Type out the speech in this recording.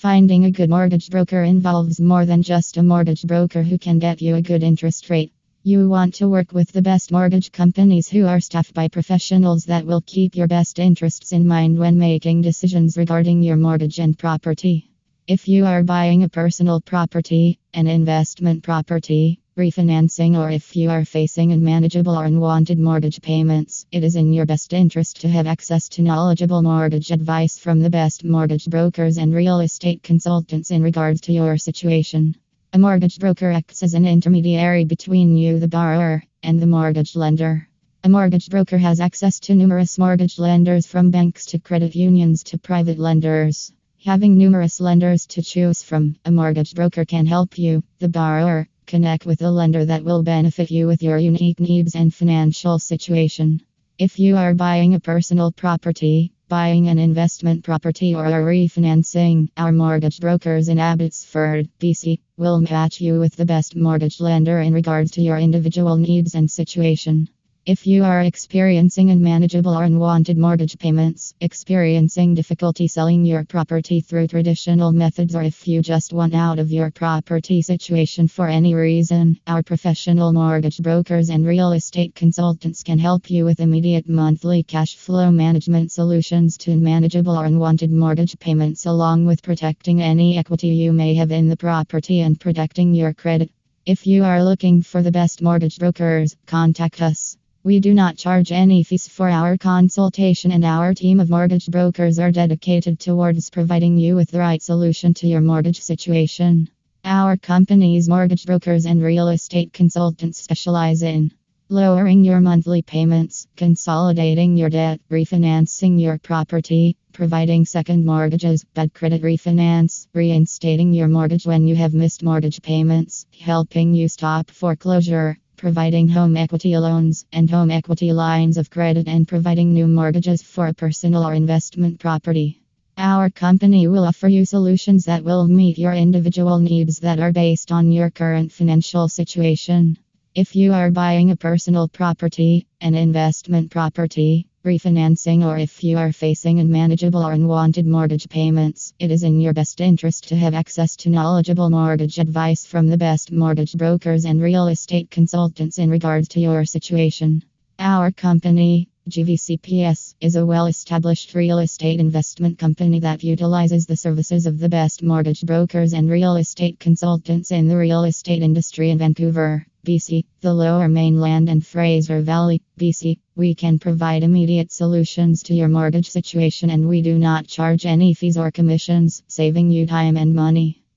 Finding a good mortgage broker involves more than just a mortgage broker who can get you a good interest rate. You want to work with the best mortgage companies who are staffed by professionals that will keep your best interests in mind when making decisions regarding your mortgage and property. If you are buying a personal property, an investment property, refinancing, or if you are facing unmanageable or unwanted mortgage payments, it is in your best interest to have access to knowledgeable mortgage advice from the best mortgage brokers and real estate consultants in regards to your situation. A mortgage broker acts as an intermediary between you, the borrower, and the mortgage lender. A mortgage broker has access to numerous mortgage lenders from banks to credit unions to private lenders. Having numerous lenders to choose from, a mortgage broker can help you, the borrower, Connect with a lender that will benefit you with your unique needs and financial situation. If you are buying a personal property, buying an investment property, or are refinancing, our mortgage brokers in Abbotsford, BC, will match you with the best mortgage lender in regards to your individual needs and situation. If you are experiencing unmanageable or unwanted mortgage payments, experiencing difficulty selling your property through traditional methods, or if you just want out of your property situation for any reason, our professional mortgage brokers and real estate consultants can help you with immediate monthly cash flow management solutions to unmanageable or unwanted mortgage payments, along with protecting any equity you may have in the property and protecting your credit. If you are looking for the best mortgage brokers, contact us. We do not charge any fees for our consultation, and our team of mortgage brokers are dedicated towards providing you with the right solution to your mortgage situation. Our company's mortgage brokers and real estate consultants specialize in lowering your monthly payments, consolidating your debt, refinancing your property, providing second mortgages, bad credit refinance, reinstating your mortgage when you have missed mortgage payments, helping you stop foreclosure providing home equity loans and home equity lines of credit, and providing new mortgages for a personal or investment property. Our company will offer you solutions that will meet your individual needs that are based on your current financial situation. If you are buying a personal property, an investment property, refinancing, or if you are facing unmanageable or unwanted mortgage payments, it is in your best interest to have access to knowledgeable mortgage advice from the best mortgage brokers and real estate consultants in regards to your situation. Our company, GVCPS, is a well established real estate investment company that utilizes the services of the best mortgage brokers and real estate consultants in the real estate industry in Vancouver. BC, the Lower Mainland and Fraser Valley, BC. We can provide immediate solutions to your mortgage situation and we do not charge any fees or commissions, saving you time and money.